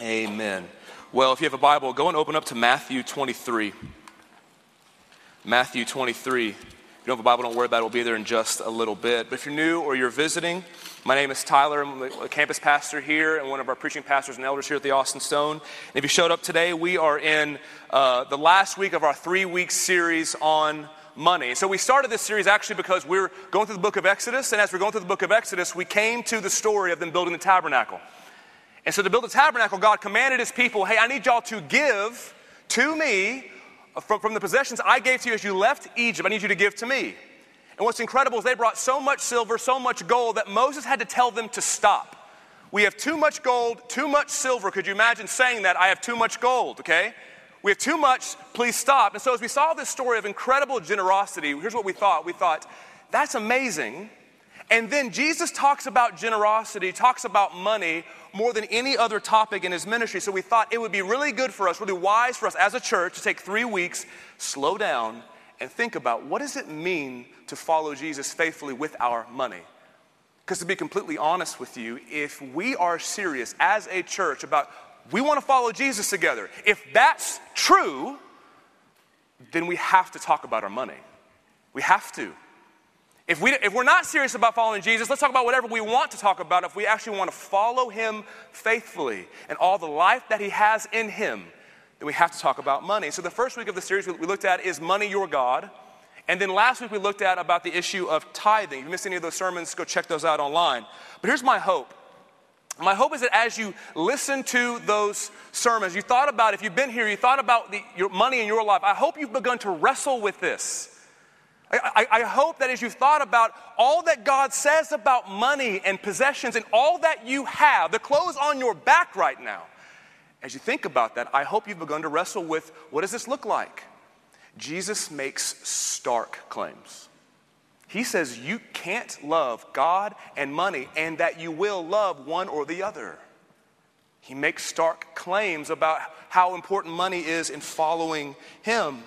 Amen. Well, if you have a Bible, go and open up to Matthew 23. Matthew 23. If you don't have a Bible, don't worry about it. We'll be there in just a little bit. But if you're new or you're visiting, my name is Tyler. I'm a campus pastor here and one of our preaching pastors and elders here at the Austin Stone. And if you showed up today, we are in uh, the last week of our three week series on money. So we started this series actually because we're going through the book of Exodus. And as we're going through the book of Exodus, we came to the story of them building the tabernacle. And so to build the tabernacle, God commanded his people, hey, I need y'all to give to me uh, from, from the possessions I gave to you as you left Egypt. I need you to give to me. And what's incredible is they brought so much silver, so much gold that Moses had to tell them to stop. We have too much gold, too much silver. Could you imagine saying that? I have too much gold, okay? We have too much, please stop. And so, as we saw this story of incredible generosity, here's what we thought. We thought, that's amazing. And then Jesus talks about generosity, talks about money more than any other topic in his ministry. So we thought it would be really good for us, really wise for us as a church to take three weeks, slow down, and think about what does it mean to follow Jesus faithfully with our money? Because to be completely honest with you, if we are serious as a church about we want to follow Jesus together, if that's true, then we have to talk about our money. We have to. If, we, if we're not serious about following Jesus, let's talk about whatever we want to talk about. If we actually want to follow him faithfully and all the life that he has in him, then we have to talk about money. So the first week of the series we looked at is Money Your God. And then last week we looked at about the issue of tithing. If you missed any of those sermons, go check those out online. But here's my hope. My hope is that as you listen to those sermons, you thought about, if you've been here, you thought about the, your money in your life, I hope you've begun to wrestle with this. I, I, hope that as you've thought about all that God says about money and possessions and all that you have, the clothes on your back right now, as you think about that, I hope you've begun to wrestle with what does this look like? Jesus makes stark claims. He says you can't love God and money and that you will love one or the other. He makes stark claims about how important money is in following Him.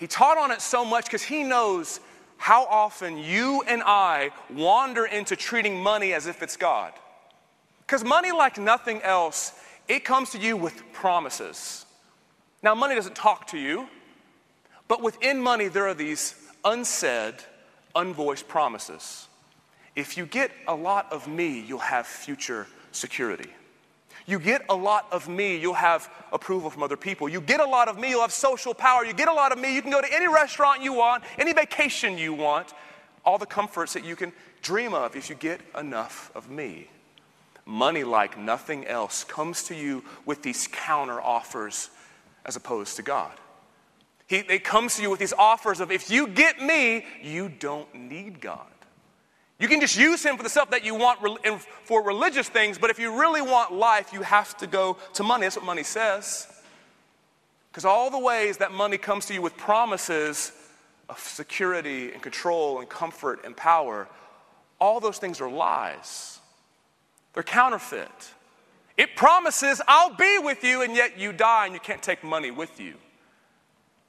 He taught on it so much because he knows how often you and I wander into treating money as if it's God. Because money, like nothing else, it comes to you with promises. Now, money doesn't talk to you, but within money, there are these unsaid, unvoiced promises. If you get a lot of me, you'll have future security. You get a lot of me, you'll have approval from other people. You get a lot of me, you'll have social power. You get a lot of me, you can go to any restaurant you want, any vacation you want, all the comforts that you can dream of if you get enough of me. Money, like nothing else, comes to you with these counter offers as opposed to God. He, it comes to you with these offers of if you get me, you don't need God. You can just use him for the stuff that you want for religious things, but if you really want life, you have to go to money. That's what money says. Because all the ways that money comes to you with promises of security and control and comfort and power, all those things are lies. They're counterfeit. It promises, I'll be with you, and yet you die and you can't take money with you.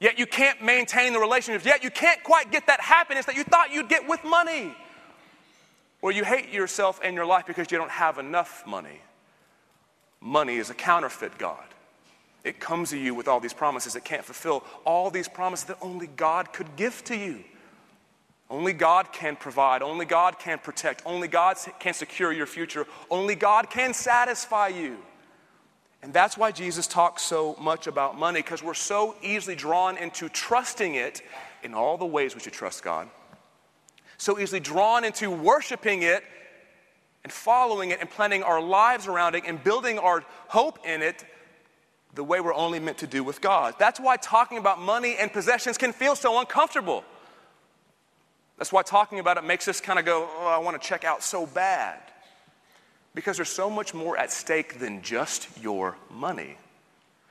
Yet you can't maintain the relationships. Yet you can't quite get that happiness that you thought you'd get with money. Or you hate yourself and your life because you don't have enough money. Money is a counterfeit God. It comes to you with all these promises it can't fulfill, all these promises that only God could give to you. Only God can provide, only God can protect, only God can secure your future, only God can satisfy you. And that's why Jesus talks so much about money, because we're so easily drawn into trusting it in all the ways we should trust God so easily drawn into worshiping it and following it and planning our lives around it and building our hope in it the way we're only meant to do with God. That's why talking about money and possessions can feel so uncomfortable. That's why talking about it makes us kind of go, oh, I want to check out so bad. Because there's so much more at stake than just your money.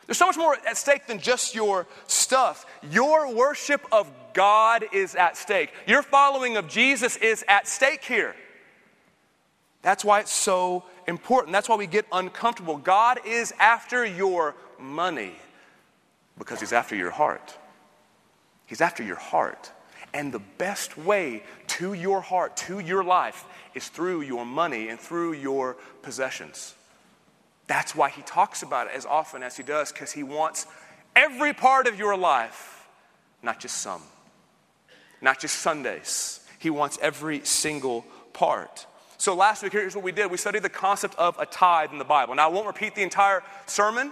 There's so much more at stake than just your stuff. Your worship of God is at stake. Your following of Jesus is at stake here. That's why it's so important. That's why we get uncomfortable. God is after your money because He's after your heart. He's after your heart. And the best way to your heart, to your life, is through your money and through your possessions. That's why he talks about it as often as he does, because he wants every part of your life, not just some, not just Sundays. He wants every single part. So last week, here's what we did we studied the concept of a tithe in the Bible. Now, I won't repeat the entire sermon,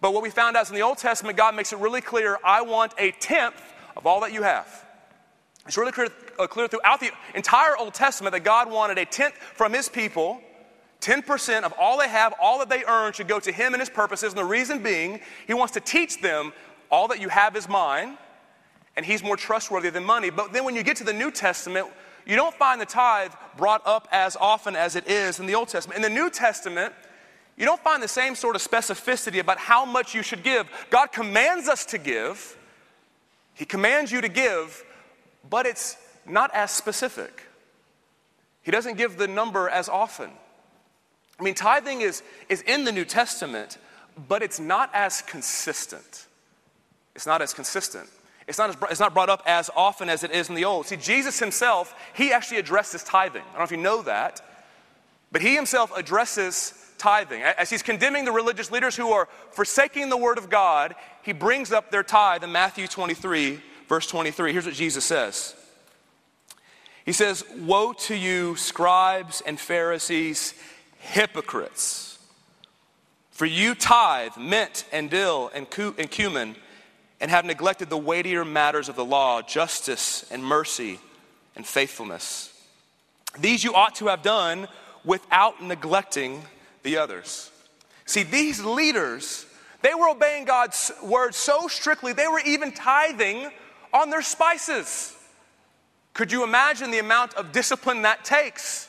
but what we found out is in the Old Testament, God makes it really clear I want a tenth of all that you have. It's really clear, uh, clear throughout the entire Old Testament that God wanted a tenth from his people. 10% of all they have, all that they earn, should go to him and his purposes. And the reason being, he wants to teach them all that you have is mine, and he's more trustworthy than money. But then when you get to the New Testament, you don't find the tithe brought up as often as it is in the Old Testament. In the New Testament, you don't find the same sort of specificity about how much you should give. God commands us to give, He commands you to give, but it's not as specific. He doesn't give the number as often. I mean, tithing is, is in the New Testament, but it's not as consistent. It's not as consistent. It's not, as, it's not brought up as often as it is in the Old. See, Jesus himself, he actually addresses tithing. I don't know if you know that, but he himself addresses tithing. As he's condemning the religious leaders who are forsaking the word of God, he brings up their tithe in Matthew 23, verse 23. Here's what Jesus says He says, Woe to you, scribes and Pharisees, hypocrites! For you tithe mint and dill and, and cumin and have neglected the weightier matters of the law, justice and mercy and faithfulness. These you ought to have done without neglecting the others. See, these leaders, they were obeying God's word so strictly, they were even tithing on their spices. Could you imagine the amount of discipline that takes?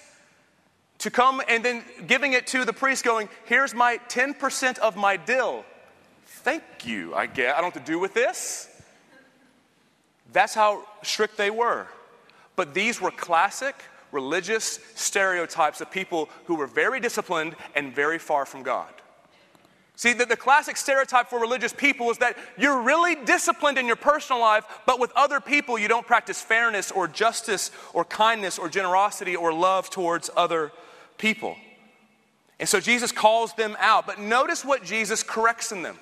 To come and then giving it to the priest, going, Here's my 10% of my dill. Thank you, I get. I don't have to do with this. That's how strict they were. But these were classic religious stereotypes of people who were very disciplined and very far from God. See, the, the classic stereotype for religious people is that you're really disciplined in your personal life, but with other people, you don't practice fairness or justice or kindness or generosity or love towards other people. And so Jesus calls them out. But notice what Jesus corrects in them.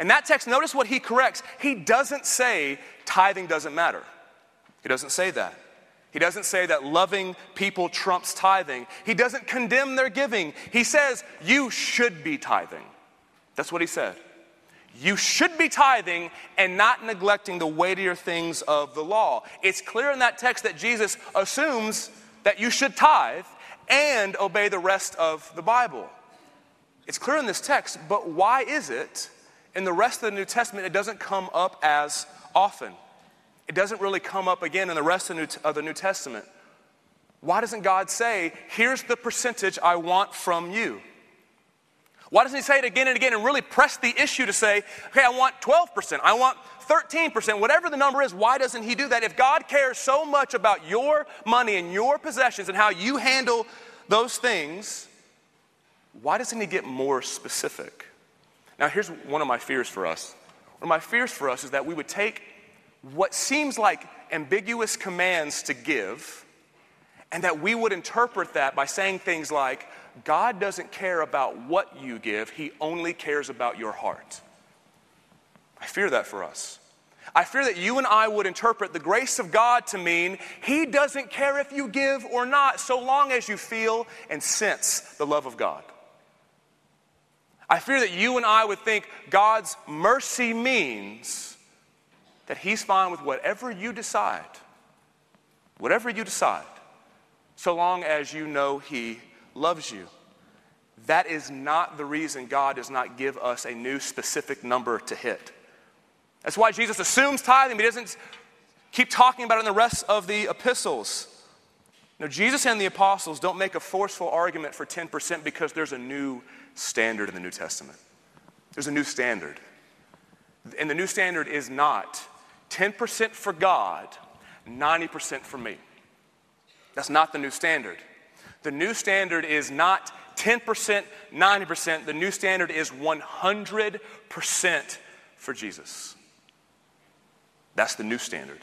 In that text, notice what he corrects. He doesn't say tithing doesn't matter. He doesn't say that. He doesn't say that loving people trumps tithing. He doesn't condemn their giving. He says, You should be tithing. That's what he said. You should be tithing and not neglecting the weightier things of the law. It's clear in that text that Jesus assumes that you should tithe and obey the rest of the Bible. It's clear in this text, but why is it in the rest of the New Testament it doesn't come up as often? It doesn't really come up again in the rest of the, New, of the New Testament. Why doesn't God say, here's the percentage I want from you? Why doesn't he say it again and again and really press the issue to say, okay, I want 12%, I want 13%, whatever the number is, why doesn't he do that? If God cares so much about your money and your possessions and how you handle those things, why doesn't he get more specific? Now, here's one of my fears for us. One of my fears for us is that we would take what seems like ambiguous commands to give, and that we would interpret that by saying things like, God doesn't care about what you give, He only cares about your heart. I fear that for us. I fear that you and I would interpret the grace of God to mean He doesn't care if you give or not, so long as you feel and sense the love of God. I fear that you and I would think God's mercy means that He's fine with whatever you decide. Whatever you decide, so long as you know He loves you. That is not the reason God does not give us a new specific number to hit. That's why Jesus assumes tithing, but he doesn't keep talking about it in the rest of the epistles. Now, Jesus and the apostles don't make a forceful argument for 10% because there's a new standard in the New Testament. There's a new standard. And the new standard is not 10% for God, 90% for me. That's not the new standard. The new standard is not 10%, 90%. The new standard is 100% for Jesus. That's the new standard.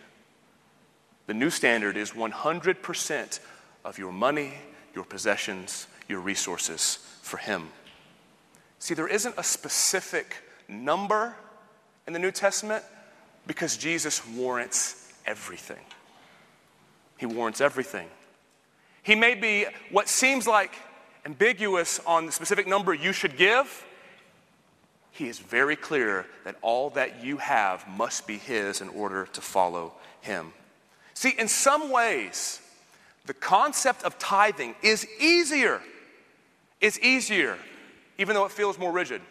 The new standard is 100% of your money, your possessions, your resources for Him. See, there isn't a specific number in the New Testament because Jesus warrants everything. He warrants everything. He may be what seems like ambiguous on the specific number you should give. He is very clear that all that you have must be His in order to follow Him. See, in some ways, the concept of tithing is easier. It's easier, even though it feels more rigid.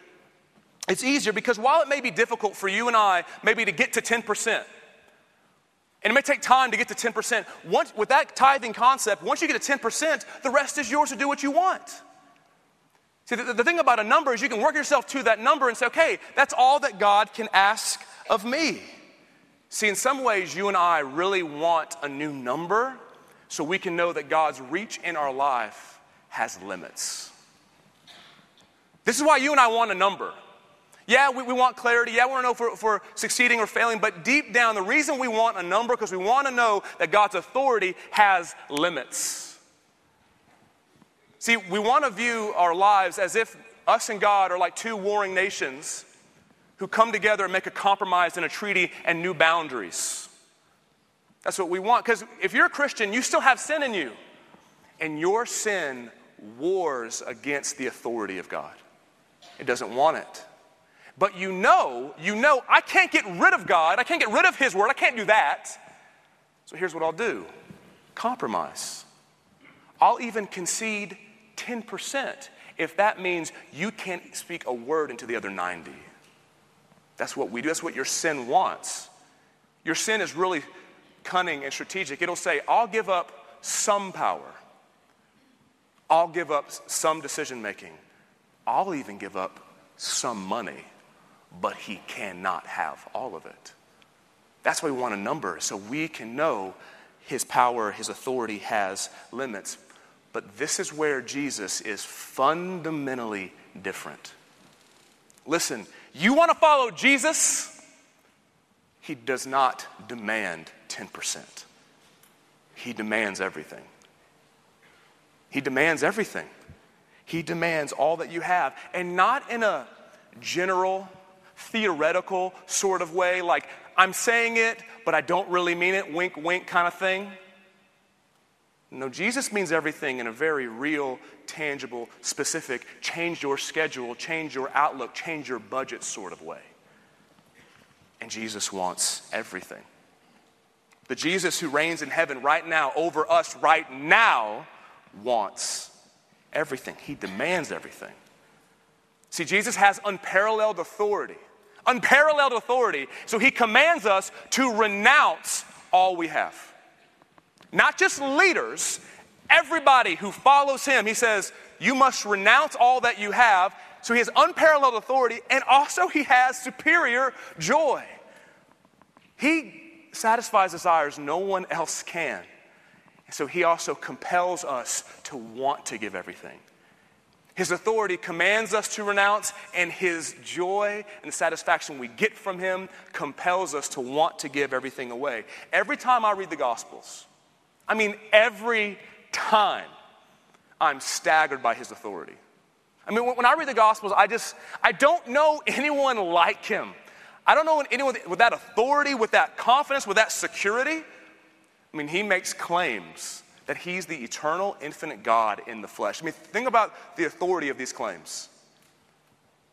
It's easier because while it may be difficult for you and I, maybe to get to 10%, and it may take time to get to 10%, once, with that tithing concept, once you get to 10%, the rest is yours to do what you want. See, the, the thing about a number is you can work yourself to that number and say, okay, that's all that God can ask of me. See, in some ways, you and I really want a new number so we can know that God's reach in our life has limits. This is why you and I want a number. Yeah, we, we want clarity. Yeah, we want to know if we're, if we're succeeding or failing. But deep down, the reason we want a number because we want to know that God's authority has limits. See, we want to view our lives as if us and God are like two warring nations who come together and make a compromise and a treaty and new boundaries. That's what we want. Because if you're a Christian, you still have sin in you. And your sin wars against the authority of God. It doesn't want it. But you know, you know, I can't get rid of God. I can't get rid of His word. I can't do that. So here's what I'll do compromise. I'll even concede 10% if that means you can't speak a word into the other 90. That's what we do. That's what your sin wants. Your sin is really cunning and strategic. It'll say, I'll give up some power. I'll give up some decision making. I'll even give up some money but he cannot have all of it. That's why we want a number, so we can know his power, his authority has limits. But this is where Jesus is fundamentally different. Listen, you want to follow Jesus? He does not demand 10%. He demands everything. He demands everything. He demands all that you have, and not in a general theoretical sort of way, like I'm saying it, but I don't really mean it, wink, wink kind of thing. No, Jesus means everything in a very real, tangible, specific, change your schedule, change your outlook, change your budget sort of way. And Jesus wants everything. The Jesus who reigns in heaven right now over us right now wants everything. He demands everything. See, Jesus has unparalleled authority unparalleled authority. So he commands us to renounce all we have. Not just leaders, everybody who follows him. He says, You must renounce all that you have. So he has unparalleled authority and also he has superior joy. He satisfies desires no one else can. So he also compels us to want to give everything. His authority commands us to renounce, and His joy and the satisfaction we get from Him compels us to want to give everything away. Every time I read the Gospels, I mean, every time, I'm staggered by His authority. I mean, when I read the Gospels, I just, I don't know anyone like Him. I don't know anyone with that authority, with that confidence, with that security. I mean, He makes claims that he's the eternal, infinite God in the flesh. I mean, think about the authority of these claims.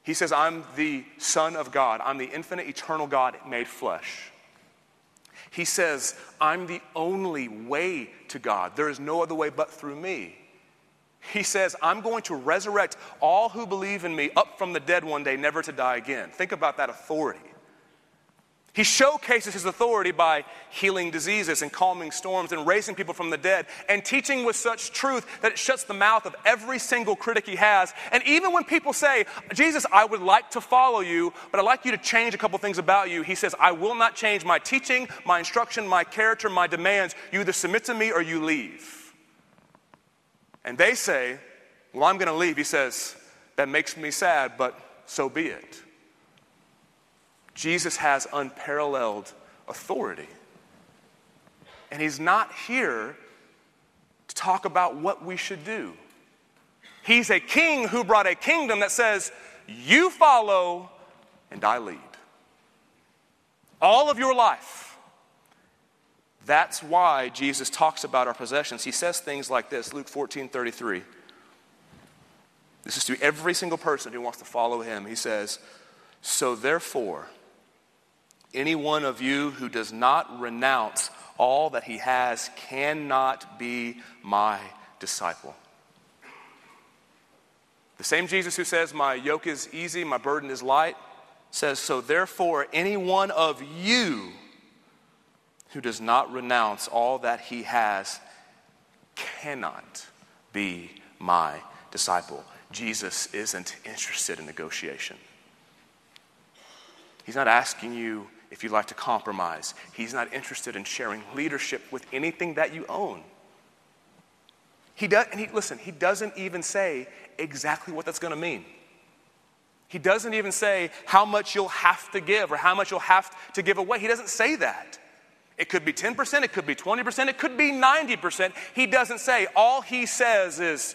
He says, I'm the Son of God, I'm the infinite, eternal God made flesh. He says, I'm the only way to God. There is no other way but through me. He says, I'm going to resurrect all who believe in me up from the dead one day, never to die again. Think about that authority. He showcases his authority by healing diseases and calming storms and raising people from the dead and teaching with such truth that it shuts the mouth of every single critic he has. And even when people say, Jesus, I would like to follow you, but I'd like you to change a couple things about you, he says, I will not change my teaching, my instruction, my character, my demands. You either submit to me or you leave. And they say, Well, I'm going to leave. He says, That makes me sad, but so be it. Jesus has unparalleled authority. And he's not here to talk about what we should do. He's a king who brought a kingdom that says, you follow and I lead. All of your life. That's why Jesus talks about our possessions. He says things like this Luke 14 33. This is to every single person who wants to follow him. He says, So therefore, any one of you who does not renounce all that he has cannot be my disciple. The same Jesus who says, My yoke is easy, my burden is light, says, So therefore, any one of you who does not renounce all that he has cannot be my disciple. Jesus isn't interested in negotiation. He's not asking you if you'd like to compromise. He's not interested in sharing leadership with anything that you own. He does, and he, listen, he doesn't even say exactly what that's going to mean. He doesn't even say how much you'll have to give or how much you'll have to give away. He doesn't say that. It could be 10%, it could be 20%, it could be 90%. He doesn't say. All he says is,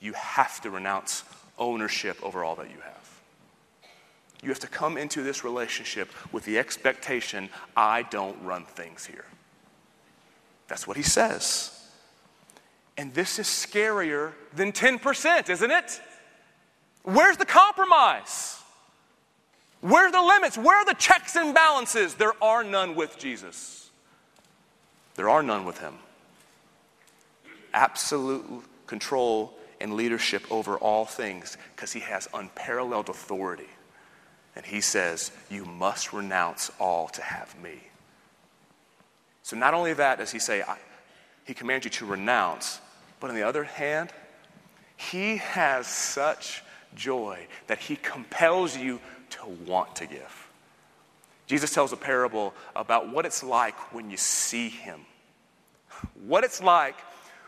you have to renounce ownership over all that you have. You have to come into this relationship with the expectation I don't run things here. That's what he says. And this is scarier than 10%, isn't it? Where's the compromise? Where are the limits? Where are the checks and balances? There are none with Jesus. There are none with him. Absolute control and leadership over all things because he has unparalleled authority. And he says, You must renounce all to have me. So, not only that does he say, He commands you to renounce, but on the other hand, he has such joy that he compels you to want to give. Jesus tells a parable about what it's like when you see him. What it's like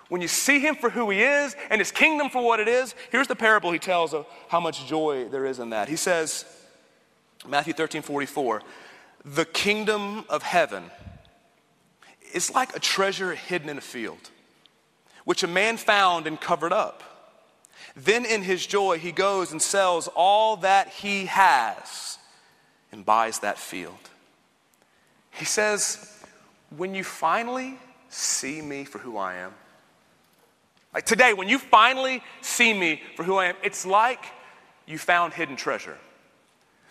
when you see him for who he is and his kingdom for what it is. Here's the parable he tells of how much joy there is in that. He says, Matthew 13 44, the kingdom of heaven is like a treasure hidden in a field, which a man found and covered up. Then in his joy, he goes and sells all that he has and buys that field. He says, When you finally see me for who I am, like today, when you finally see me for who I am, it's like you found hidden treasure.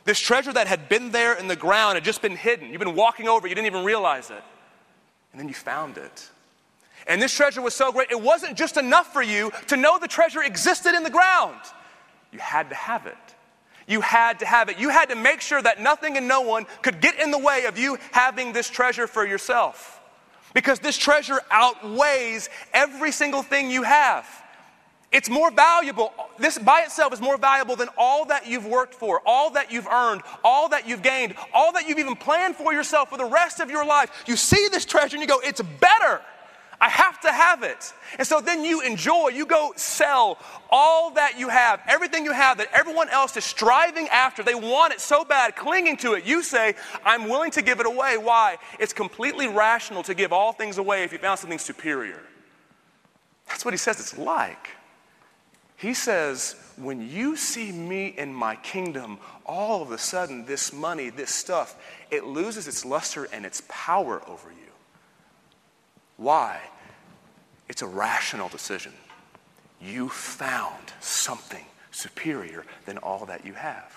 This treasure that had been there in the ground had just been hidden. You've been walking over, it, you didn't even realize it. And then you found it. And this treasure was so great, it wasn't just enough for you to know the treasure existed in the ground. You had to have it. You had to have it. You had to make sure that nothing and no one could get in the way of you having this treasure for yourself. Because this treasure outweighs every single thing you have. It's more valuable. This by itself is more valuable than all that you've worked for, all that you've earned, all that you've gained, all that you've even planned for yourself for the rest of your life. You see this treasure and you go, it's better. I have to have it. And so then you enjoy, you go sell all that you have, everything you have that everyone else is striving after. They want it so bad, clinging to it. You say, I'm willing to give it away. Why? It's completely rational to give all things away if you found something superior. That's what he says it's like. He says, when you see me in my kingdom, all of a sudden, this money, this stuff, it loses its luster and its power over you. Why? It's a rational decision. You found something superior than all that you have.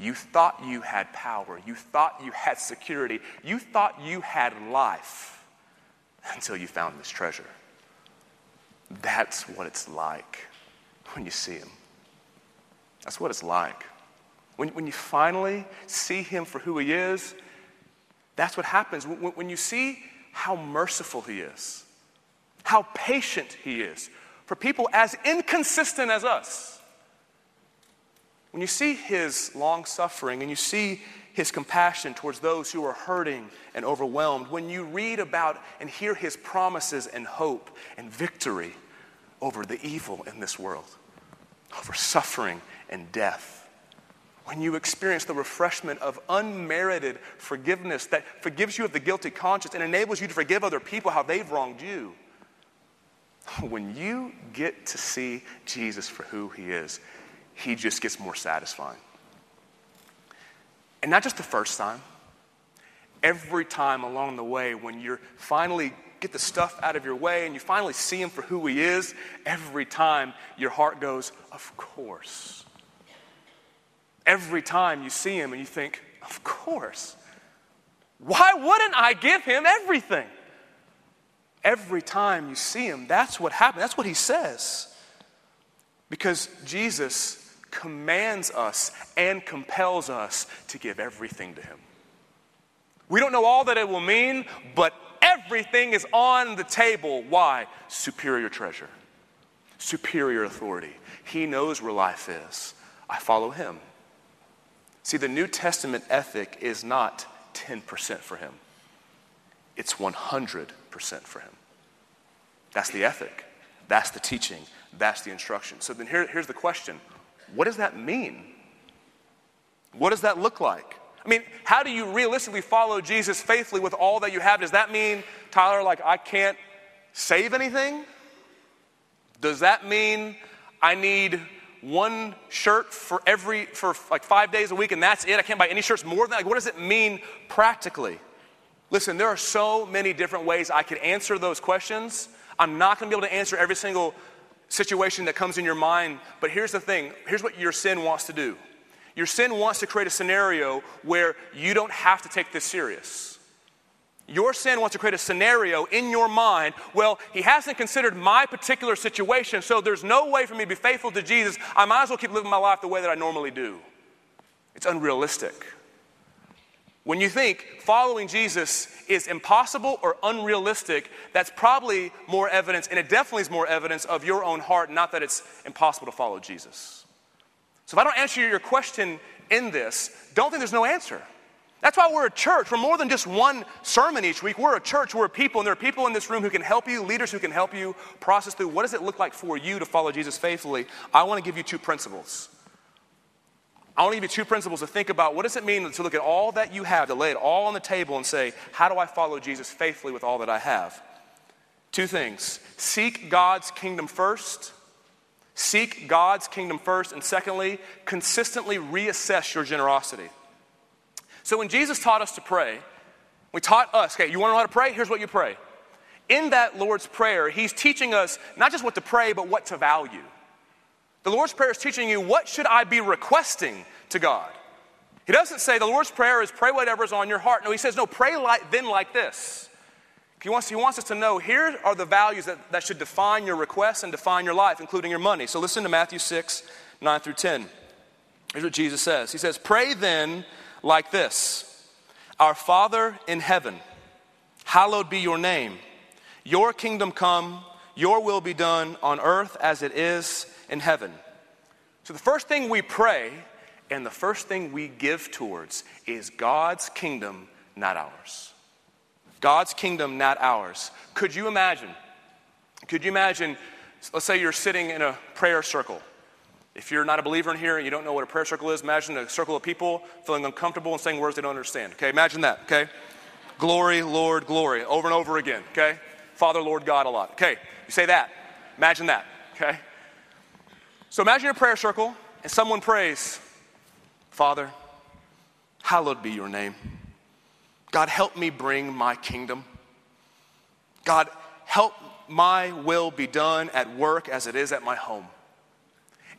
You thought you had power. You thought you had security. You thought you had life until you found this treasure. That's what it's like when you see him. That's what it's like. When, when you finally see him for who he is, that's what happens. When, when you see how merciful he is, how patient he is for people as inconsistent as us. When you see his long suffering and you see his compassion towards those who are hurting and overwhelmed, when you read about and hear his promises and hope and victory over the evil in this world, over suffering and death. When you experience the refreshment of unmerited forgiveness that forgives you of the guilty conscience and enables you to forgive other people how they've wronged you. When you get to see Jesus for who he is, he just gets more satisfying. And not just the first time, every time along the way when you're finally get the stuff out of your way and you finally see him for who he is, every time your heart goes, Of course. Every time you see him and you think, Of course. Why wouldn't I give him everything? Every time you see him, that's what happens. That's what he says. Because Jesus commands us and compels us to give everything to him. We don't know all that it will mean, but everything is on the table. Why? Superior treasure, superior authority. He knows where life is. I follow him. See, the New Testament ethic is not 10% for him, it's 100% for him. That's the ethic, that's the teaching, that's the instruction. So then here, here's the question what does that mean? What does that look like? I mean, how do you realistically follow Jesus faithfully with all that you have? Does that mean, Tyler, like I can't save anything? Does that mean I need one shirt for every for like five days a week and that's it? I can't buy any shirts more than that. Like, what does it mean practically? Listen, there are so many different ways I could answer those questions. I'm not going to be able to answer every single situation that comes in your mind, but here's the thing. Here's what your sin wants to do. Your sin wants to create a scenario where you don't have to take this serious. Your sin wants to create a scenario in your mind. Well, he hasn't considered my particular situation, so there's no way for me to be faithful to Jesus. I might as well keep living my life the way that I normally do. It's unrealistic. When you think following Jesus is impossible or unrealistic, that's probably more evidence, and it definitely is more evidence of your own heart, not that it's impossible to follow Jesus. So if I don't answer your question in this, don't think there's no answer. That's why we're a church. We're more than just one sermon each week. We're a church. We're a people, and there are people in this room who can help you, leaders who can help you process through what does it look like for you to follow Jesus faithfully. I want to give you two principles. I want to give you two principles to think about what does it mean to look at all that you have, to lay it all on the table and say, how do I follow Jesus faithfully with all that I have? Two things seek God's kingdom first Seek God's kingdom first, and secondly, consistently reassess your generosity. So when Jesus taught us to pray, we taught us, okay, you want to know how to pray? Here's what you pray. In that Lord's Prayer, He's teaching us not just what to pray, but what to value. The Lord's Prayer is teaching you what should I be requesting to God. He doesn't say the Lord's Prayer is pray whatever's on your heart. No, He says, no, pray like, then like this. He wants, he wants us to know here are the values that, that should define your requests and define your life, including your money. So listen to Matthew 6, 9 through 10. Here's what Jesus says He says, Pray then like this Our Father in heaven, hallowed be your name. Your kingdom come, your will be done on earth as it is in heaven. So the first thing we pray and the first thing we give towards is God's kingdom, not ours. God's kingdom, not ours. Could you imagine? Could you imagine, let's say you're sitting in a prayer circle. If you're not a believer in here and you don't know what a prayer circle is, imagine a circle of people feeling uncomfortable and saying words they don't understand. Okay, imagine that, okay? Glory, Lord, glory, over and over again, okay? Father, Lord, God a lot. Okay, you say that. Imagine that, okay? So imagine a prayer circle and someone prays, Father, hallowed be your name. God, help me bring my kingdom. God, help my will be done at work as it is at my home.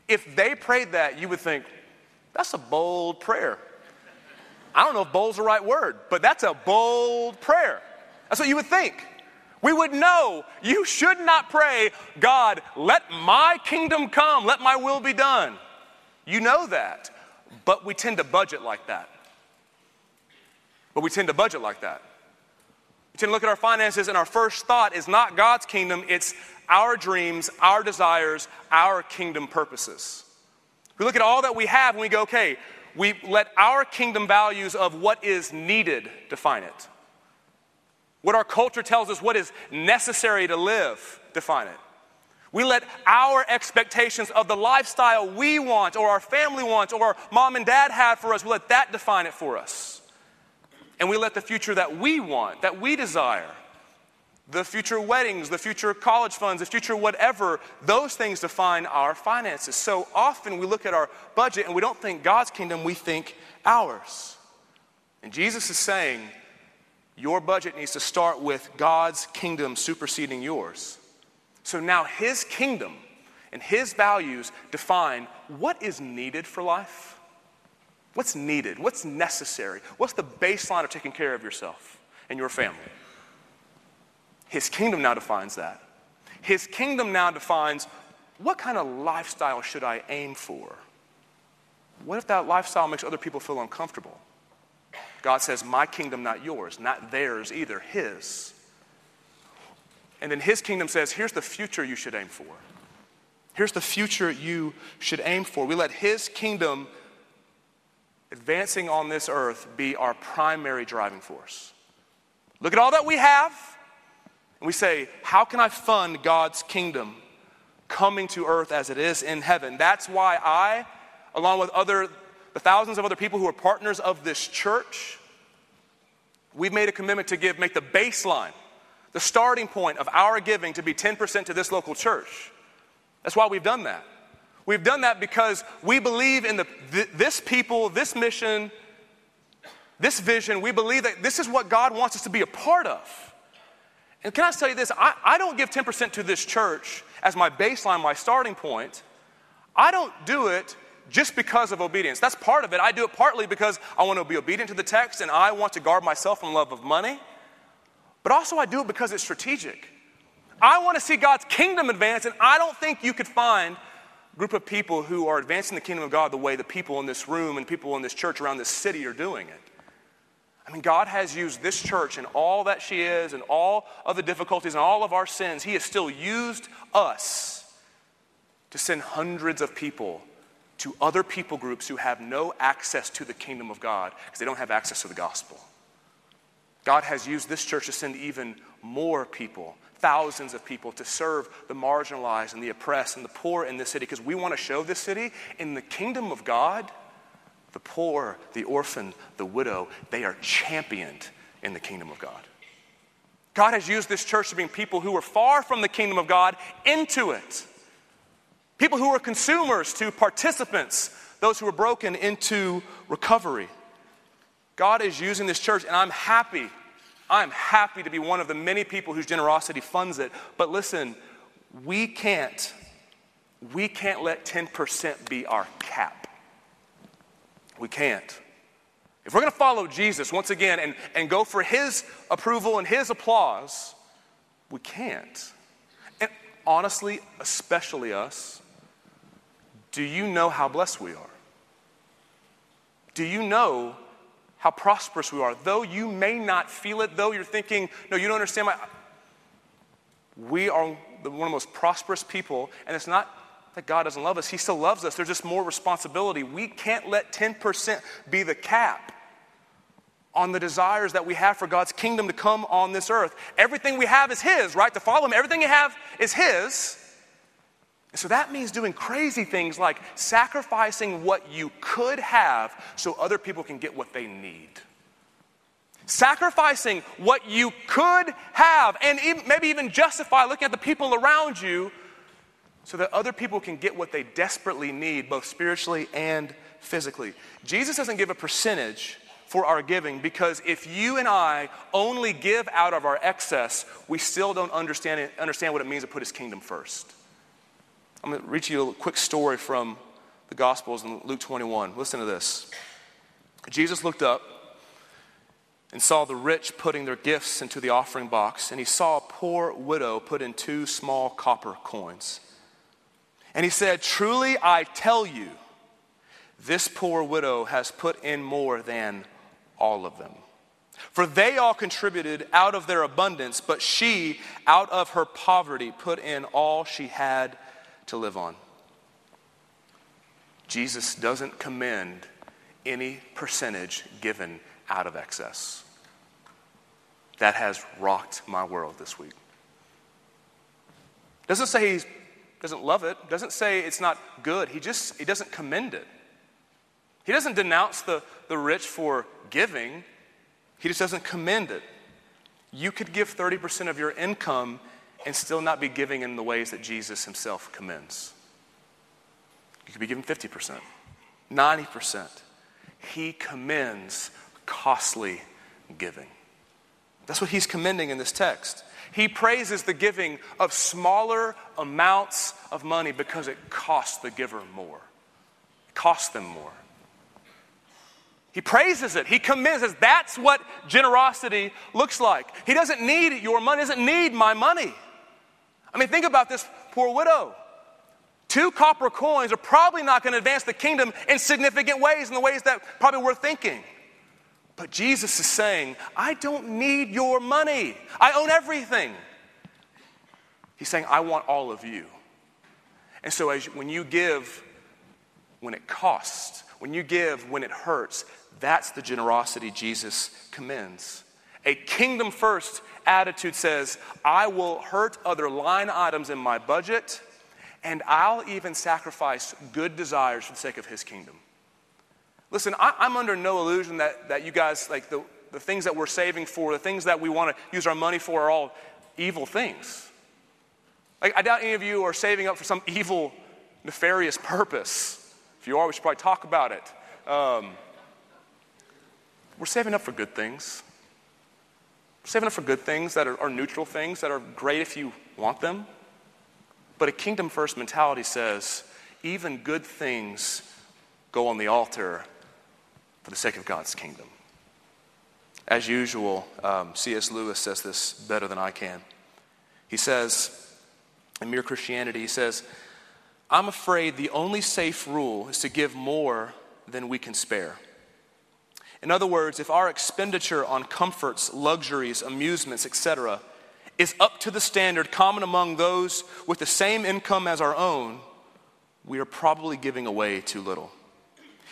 If they prayed that, you would think, that's a bold prayer. I don't know if bold's the right word, but that's a bold prayer. That's what you would think. We would know you should not pray, God, let my kingdom come, let my will be done. You know that, but we tend to budget like that. But we tend to budget like that. We tend to look at our finances, and our first thought is not God's kingdom, it's our dreams, our desires, our kingdom purposes. We look at all that we have and we go, okay, we let our kingdom values of what is needed define it. What our culture tells us what is necessary to live define it. We let our expectations of the lifestyle we want or our family wants or our mom and dad have for us, we let that define it for us and we let the future that we want, that we desire, the future weddings, the future college funds, the future whatever, those things define our finances. So often we look at our budget and we don't think God's kingdom, we think ours. And Jesus is saying, your budget needs to start with God's kingdom superseding yours. So now His kingdom and His values define what is needed for life. What's needed? What's necessary? What's the baseline of taking care of yourself and your family? His kingdom now defines that. His kingdom now defines what kind of lifestyle should I aim for? What if that lifestyle makes other people feel uncomfortable? God says, My kingdom, not yours, not theirs either, His. And then His kingdom says, Here's the future you should aim for. Here's the future you should aim for. We let His kingdom advancing on this earth be our primary driving force. Look at all that we have. And we say, How can I fund God's kingdom coming to earth as it is in heaven? That's why I, along with other, the thousands of other people who are partners of this church, we've made a commitment to give, make the baseline, the starting point of our giving to be 10% to this local church. That's why we've done that. We've done that because we believe in the, th- this people, this mission, this vision. We believe that this is what God wants us to be a part of. And can I tell you this? I, I don't give 10% to this church as my baseline, my starting point. I don't do it just because of obedience. That's part of it. I do it partly because I want to be obedient to the text and I want to guard myself from love of money. But also, I do it because it's strategic. I want to see God's kingdom advance, and I don't think you could find group of people who are advancing the kingdom of God the way the people in this room and people in this church around this city are doing it. I mean, God has used this church and all that she is and all of the difficulties and all of our sins. He has still used us to send hundreds of people to other people groups who have no access to the kingdom of God because they don't have access to the gospel. God has used this church to send even more people, thousands of people, to serve the marginalized and the oppressed and the poor in this city because we want to show this city in the kingdom of God the poor, the orphan, the widow, they are championed in the kingdom of God. God has used this church to bring people who are far from the kingdom of God into it. People who are consumers to participants, those who are broken into recovery. God is using this church, and I'm happy. I'm happy to be one of the many people whose generosity funds it. But listen, we can't, we can't let 10% be our cap. We can't. If we're going to follow Jesus once again and, and go for his approval and his applause, we can't. And honestly, especially us, do you know how blessed we are? Do you know how prosperous we are? Though you may not feel it, though you're thinking, no, you don't understand my. We are one of the most prosperous people, and it's not that God doesn't love us. He still loves us. There's just more responsibility. We can't let 10% be the cap on the desires that we have for God's kingdom to come on this earth. Everything we have is His, right? To follow Him, everything you have is His. So that means doing crazy things like sacrificing what you could have so other people can get what they need. Sacrificing what you could have and even, maybe even justify looking at the people around you so that other people can get what they desperately need, both spiritually and physically. Jesus doesn't give a percentage for our giving because if you and I only give out of our excess, we still don't understand, it, understand what it means to put his kingdom first. I'm going to read you a quick story from the Gospels in Luke 21. Listen to this. Jesus looked up and saw the rich putting their gifts into the offering box, and he saw a poor widow put in two small copper coins. And he said, Truly I tell you, this poor widow has put in more than all of them. For they all contributed out of their abundance, but she, out of her poverty, put in all she had to live on. Jesus doesn't commend any percentage given out of excess. That has rocked my world this week. Doesn't say he doesn't love it, doesn't say it's not good. He just he doesn't commend it. He doesn't denounce the, the rich for giving. He just doesn't commend it. You could give 30% of your income and still not be giving in the ways that Jesus himself commends. You could be giving 50%, 90%. He commends costly giving. That's what he's commending in this text. He praises the giving of smaller amounts of money because it costs the giver more. It costs them more. He praises it. He commends it. That's what generosity looks like. He doesn't need your money, doesn't need my money. I mean, think about this poor widow. Two copper coins are probably not going to advance the kingdom in significant ways, in the ways that probably we're thinking. But Jesus is saying, I don't need your money. I own everything. He's saying, I want all of you. And so, as, when you give when it costs, when you give when it hurts, that's the generosity Jesus commends. A kingdom first attitude says, I will hurt other line items in my budget, and I'll even sacrifice good desires for the sake of his kingdom. Listen, I, am under no illusion that, that you guys, like the, the things that we're saving for, the things that we want to use our money for, are all evil things. Like, I doubt any of you are saving up for some evil, nefarious purpose. If you are, we should probably talk about it. Um, we're saving up for good things. Saving up for good things that are, are neutral things that are great if you want them. But a kingdom first mentality says even good things go on the altar for the sake of God's kingdom. As usual, um, C.S. Lewis says this better than I can. He says, in Mere Christianity, he says, I'm afraid the only safe rule is to give more than we can spare. In other words, if our expenditure on comforts, luxuries, amusements, etc., is up to the standard common among those with the same income as our own, we are probably giving away too little.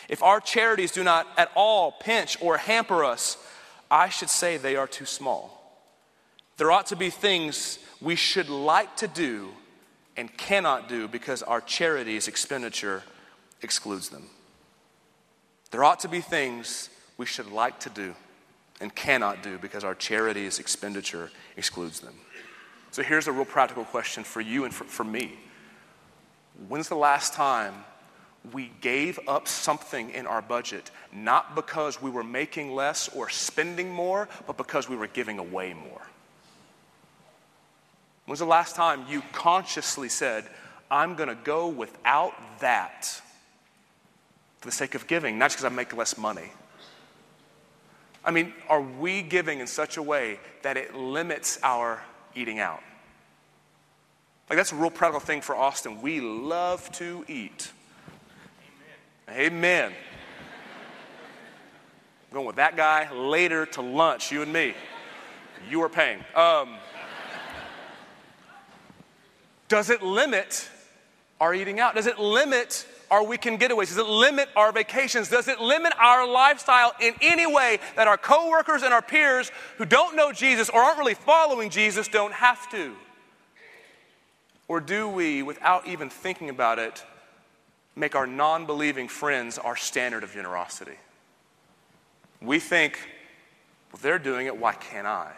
If our charities do not at all pinch or hamper us, I should say they are too small. There ought to be things we should like to do and cannot do because our charities expenditure excludes them. There ought to be things we should like to do and cannot do because our charity's expenditure excludes them. So here's a real practical question for you and for, for me. When's the last time we gave up something in our budget, not because we were making less or spending more, but because we were giving away more? When's the last time you consciously said, I'm going to go without that for the sake of giving, not just because I make less money? I mean, are we giving in such a way that it limits our eating out? Like, that's a real practical thing for Austin. We love to eat. Amen. Amen. going with that guy later to lunch, you and me. You are paying. Um, does it limit our eating out? Does it limit our weekend getaways? Does it limit our vacations? Does it limit our lifestyle in any way that our coworkers and our peers who don't know Jesus or aren't really following Jesus don't have to? Or do we, without even thinking about it, make our non believing friends our standard of generosity? We think, well, they're doing it, why can't I?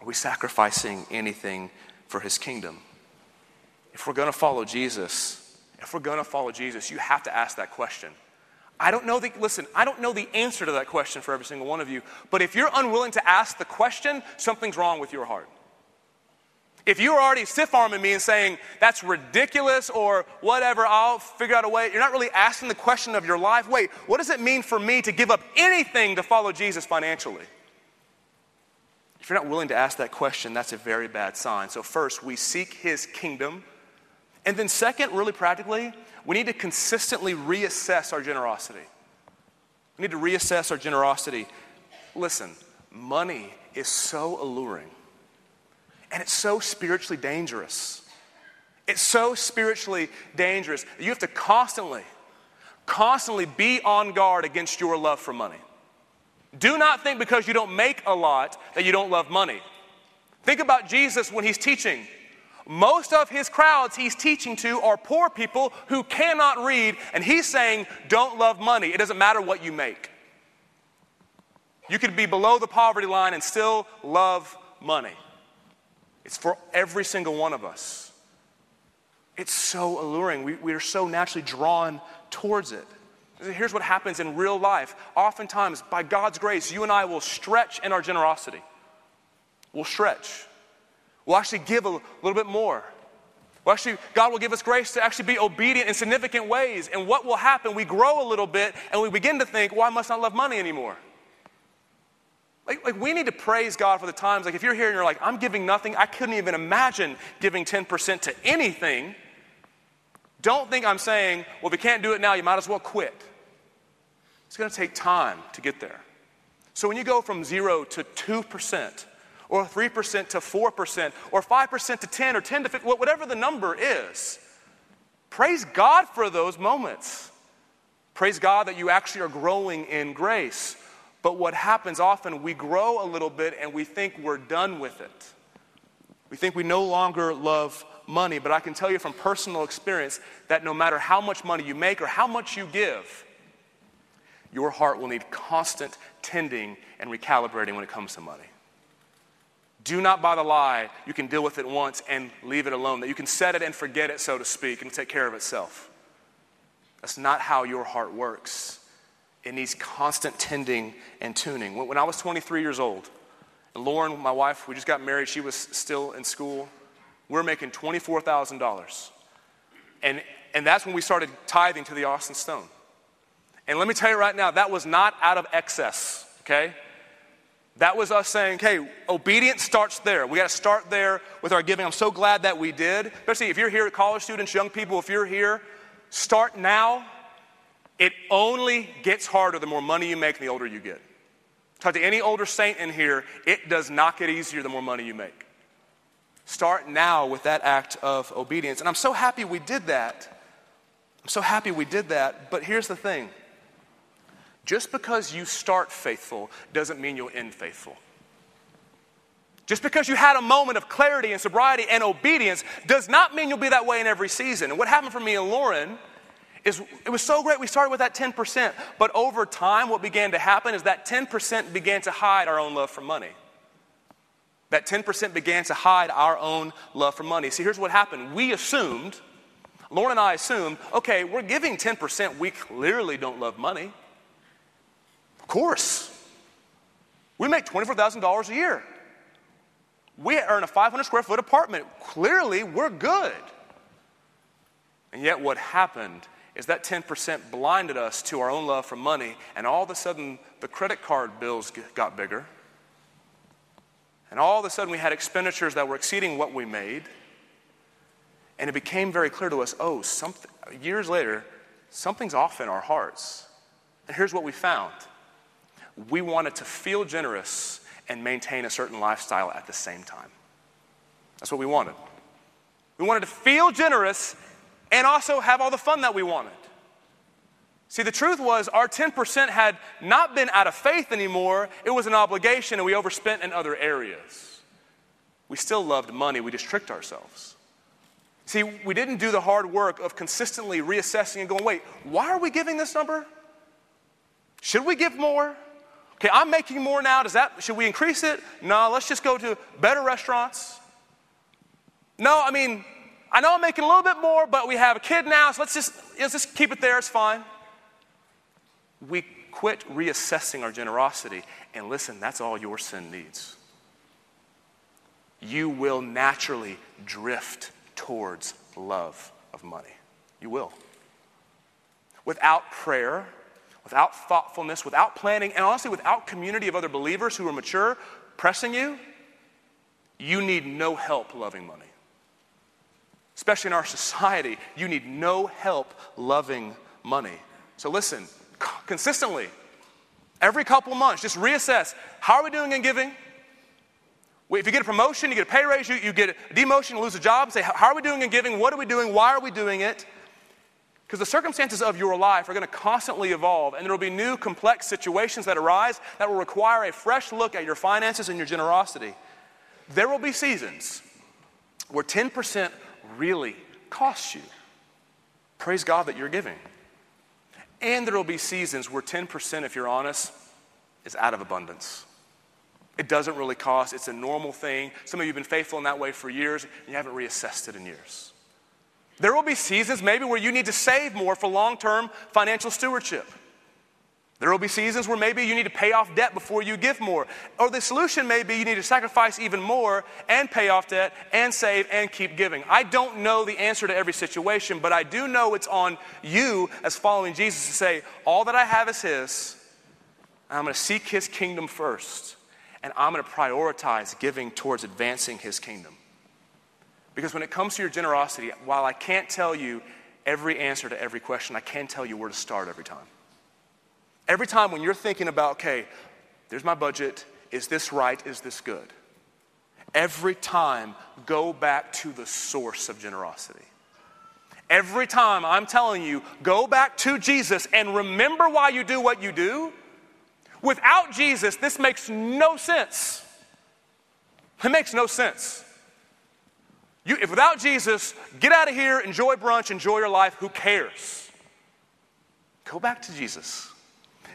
Are we sacrificing anything for his kingdom? If we're going to follow Jesus, if we're going to follow Jesus, you have to ask that question. I don't know the, listen, I don't know the answer to that question for every single one of you, but if you're unwilling to ask the question, something's wrong with your heart. If you're already stiff arming me and saying, that's ridiculous or whatever, I'll figure out a way, you're not really asking the question of your life. Wait, what does it mean for me to give up anything to follow Jesus financially? If you're not willing to ask that question, that's a very bad sign. So, first, we seek his kingdom and then, second, really practically, we need to consistently reassess our generosity. We need to reassess our generosity. Listen, money is so alluring, and it's so spiritually dangerous. It's so spiritually dangerous that you have to constantly, constantly be on guard against your love for money. Do not think because you don't make a lot that you don't love money. Think about Jesus when he's teaching. Most of his crowds he's teaching to are poor people who cannot read, and he's saying, Don't love money. It doesn't matter what you make. You could be below the poverty line and still love money. It's for every single one of us. It's so alluring. We, we are so naturally drawn towards it. Here's what happens in real life. Oftentimes, by God's grace, you and I will stretch in our generosity. We'll stretch. We'll actually give a little bit more. Well, actually, God will give us grace to actually be obedient in significant ways. And what will happen? We grow a little bit and we begin to think, well, I must not love money anymore. Like, like we need to praise God for the times. Like if you're here and you're like, I'm giving nothing, I couldn't even imagine giving 10% to anything. Don't think I'm saying, well, if you can't do it now, you might as well quit. It's going to take time to get there. So when you go from zero to 2%, or 3% to 4%, or 5% to 10, or 10 to 50, whatever the number is, praise God for those moments. Praise God that you actually are growing in grace. But what happens often, we grow a little bit and we think we're done with it. We think we no longer love money. But I can tell you from personal experience that no matter how much money you make or how much you give, your heart will need constant tending and recalibrating when it comes to money. Do not buy the lie you can deal with it once and leave it alone, that you can set it and forget it, so to speak, and take care of itself. That's not how your heart works. It needs constant tending and tuning. When, I was 23 years old, and Lauren, my wife, we just got married, she was still in school. We're making $24,000. And, and that's when we started tithing to the Austin Stone. And let me tell you right now, that was not out of excess, okay? That was us saying, hey, obedience starts there. We got to start there with our giving. I'm so glad that we did. Especially if you're here, college students, young people, if you're here, start now. It only gets harder the more money you make the older you get. Talk to any older saint in here, it does not get easier the more money you make. Start now with that act of obedience. And I'm so happy we did that. I'm so happy we did that. But here's the thing just because you start faithful doesn't mean you'll end faithful. Just because you had a moment of clarity and sobriety and obedience does not mean you'll be that way in every season. And what happened for me and Lauren is it was so great. We started with that 10%, but over time, what began to happen is that 10% began to hide our own love for money. That 10% began to hide our own love for money. See, here's what happened. We assumed, Lauren and I assumed, okay, we're giving 10%. We clearly don't love money. Of course. We make $24,000 a year. We earn a 500 square foot apartment. Clearly, we're good. And yet, what happened is that 10% blinded us to our own love for money, and all of a sudden, the credit card bills got bigger. And all of a sudden, we had expenditures that were exceeding what we made. And it became very clear to us oh, something, years later, something's off in our hearts. And here's what we found we wanted to feel generous and maintain a certain lifestyle at the same time. That's what we wanted. We wanted to feel generous and also have all the fun that we wanted. See, the truth was our 10% had not been out of faith anymore, it was an obligation, and we overspent in other areas. We still loved money, we just tricked ourselves. See, we didn't do the hard work of consistently reassessing and going, wait, why are we giving this number? Should we give more? Okay, I'm making more now. Does that should we increase it? No, let's just go to better restaurants. No, I mean, I know I'm making a little bit more, but we have a kid now, so let's just let's just keep it there, it's fine. We quit reassessing our generosity, and listen, that's all your sin needs. You will naturally drift towards love of money. You will. Without prayer, without thoughtfulness, without planning, and honestly, without community of other believers who are mature pressing you, you need no help loving money. Especially in our society, you need no help loving money. So listen, consistently, every couple months, just reassess how are we doing in giving? If you get a promotion, you get a pay raise, you, you get a demotion, you lose a job, say, how are we doing in giving? What are we doing? Why are we doing it? Because the circumstances of your life are going to constantly evolve, and there will be new complex situations that arise that will require a fresh look at your finances and your generosity. There will be seasons where 10% really costs you. Praise God that you're giving. And there will be seasons where 10%, if you're honest, is out of abundance. It doesn't really cost, it's a normal thing. Some of you have been faithful in that way for years, and you haven't reassessed it in years. There will be seasons maybe where you need to save more for long term financial stewardship. There will be seasons where maybe you need to pay off debt before you give more. Or the solution may be you need to sacrifice even more and pay off debt and save and keep giving. I don't know the answer to every situation, but I do know it's on you as following Jesus to say, All that I have is His. I'm going to seek His kingdom first, and I'm going to prioritize giving towards advancing His kingdom. Because when it comes to your generosity, while I can't tell you every answer to every question, I can tell you where to start every time. Every time when you're thinking about, okay, there's my budget, is this right? Is this good? Every time, go back to the source of generosity. Every time I'm telling you, go back to Jesus and remember why you do what you do. Without Jesus, this makes no sense. It makes no sense. You, if without Jesus, get out of here, enjoy brunch, enjoy your life, who cares? Go back to Jesus.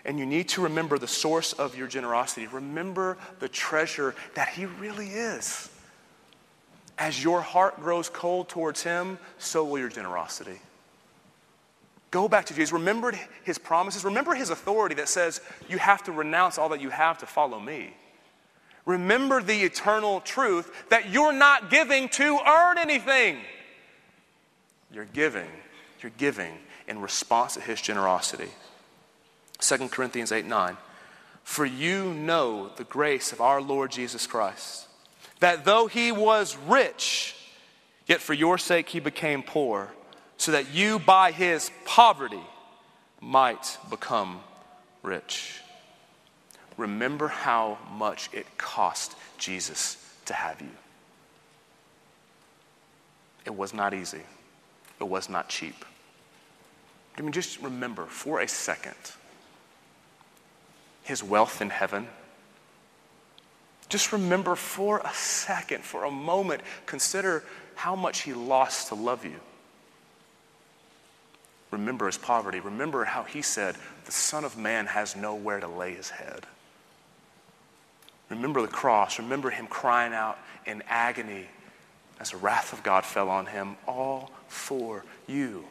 And you need to remember the source of your generosity. Remember the treasure that He really is. As your heart grows cold towards Him, so will your generosity. Go back to Jesus. Remember His promises. Remember His authority that says you have to renounce all that you have to follow me. Remember the eternal truth that you're not giving to earn anything. You're giving. You're giving in response to His generosity. 2 Corinthians 8 9. For you know the grace of our Lord Jesus Christ, that though he was rich, yet for your sake he became poor, so that you by his poverty might become rich. Remember how much it cost Jesus to have you. It was not easy, it was not cheap. I mean, just remember for a second his wealth in heaven. Just remember for a second, for a moment, consider how much he lost to love you. Remember his poverty. Remember how he said, The Son of Man has nowhere to lay his head. Remember the cross. Remember him crying out in agony as the wrath of God fell on him, all for you.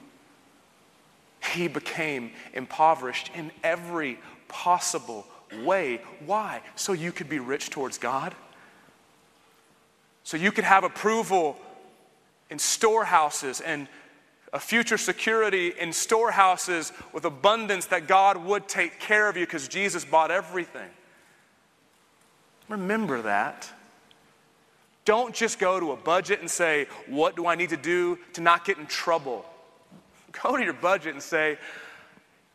He became impoverished in every possible way. Why? So you could be rich towards God? So you could have approval in storehouses and a future security in storehouses with abundance that God would take care of you because Jesus bought everything. Remember that. Don't just go to a budget and say, What do I need to do to not get in trouble? Go to your budget and say,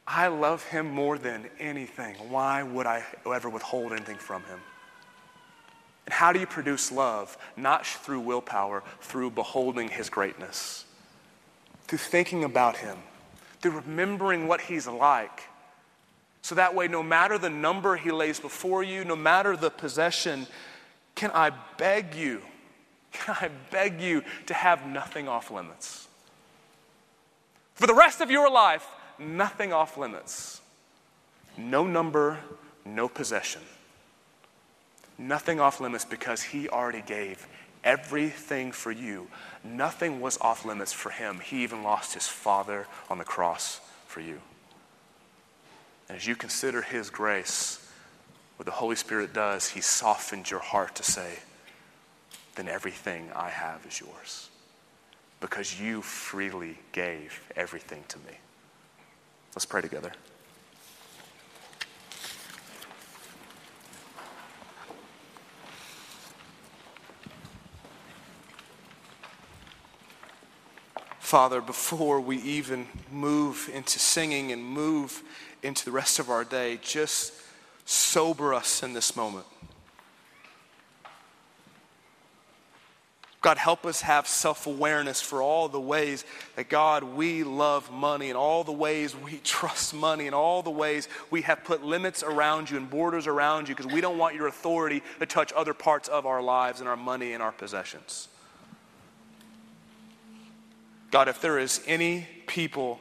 I love him more than anything. Why would I ever withhold anything from him? And how do you produce love? Not through willpower, through beholding his greatness, through thinking about him, through remembering what he's like. So that way, no matter the number he lays before you, no matter the possession, can I beg you, can I beg you to have nothing off limits? For the rest of your life, nothing off limits. No number, no possession. Nothing off limits because he already gave everything for you. Nothing was off limits for him. He even lost his father on the cross for you. And as you consider his grace, what the Holy Spirit does, he softens your heart to say, then everything I have is yours. Because you freely gave everything to me. Let's pray together. Father, before we even move into singing and move into the rest of our day, just sober us in this moment. God, help us have self awareness for all the ways that, God, we love money and all the ways we trust money and all the ways we have put limits around you and borders around you because we don't want your authority to touch other parts of our lives and our money and our possessions. God, if there is any people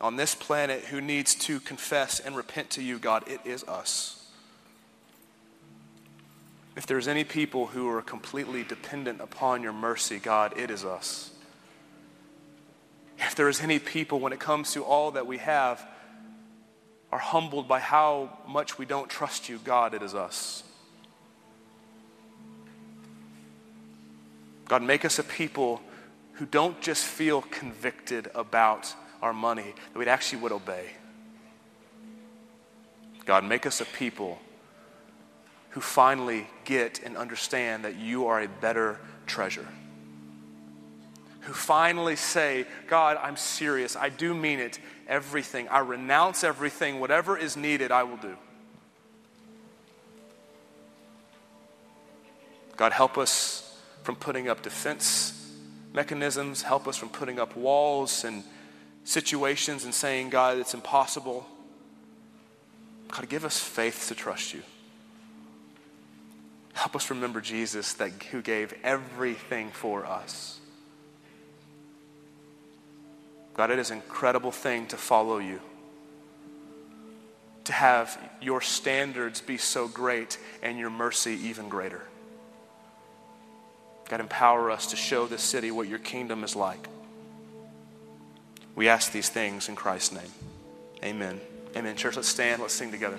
on this planet who needs to confess and repent to you, God, it is us. If there's any people who are completely dependent upon your mercy, God, it is us. If there is any people, when it comes to all that we have, are humbled by how much we don't trust you, God, it is us. God, make us a people who don't just feel convicted about our money, that we actually would obey. God, make us a people who finally get and understand that you are a better treasure. Who finally say, God, I'm serious. I do mean it. Everything. I renounce everything. Whatever is needed, I will do. God, help us from putting up defense mechanisms. Help us from putting up walls and situations and saying, God, it's impossible. God, give us faith to trust you. Help us remember Jesus that, who gave everything for us. God, it is an incredible thing to follow you, to have your standards be so great and your mercy even greater. God, empower us to show this city what your kingdom is like. We ask these things in Christ's name. Amen. Amen. Church, let's stand. Let's sing together.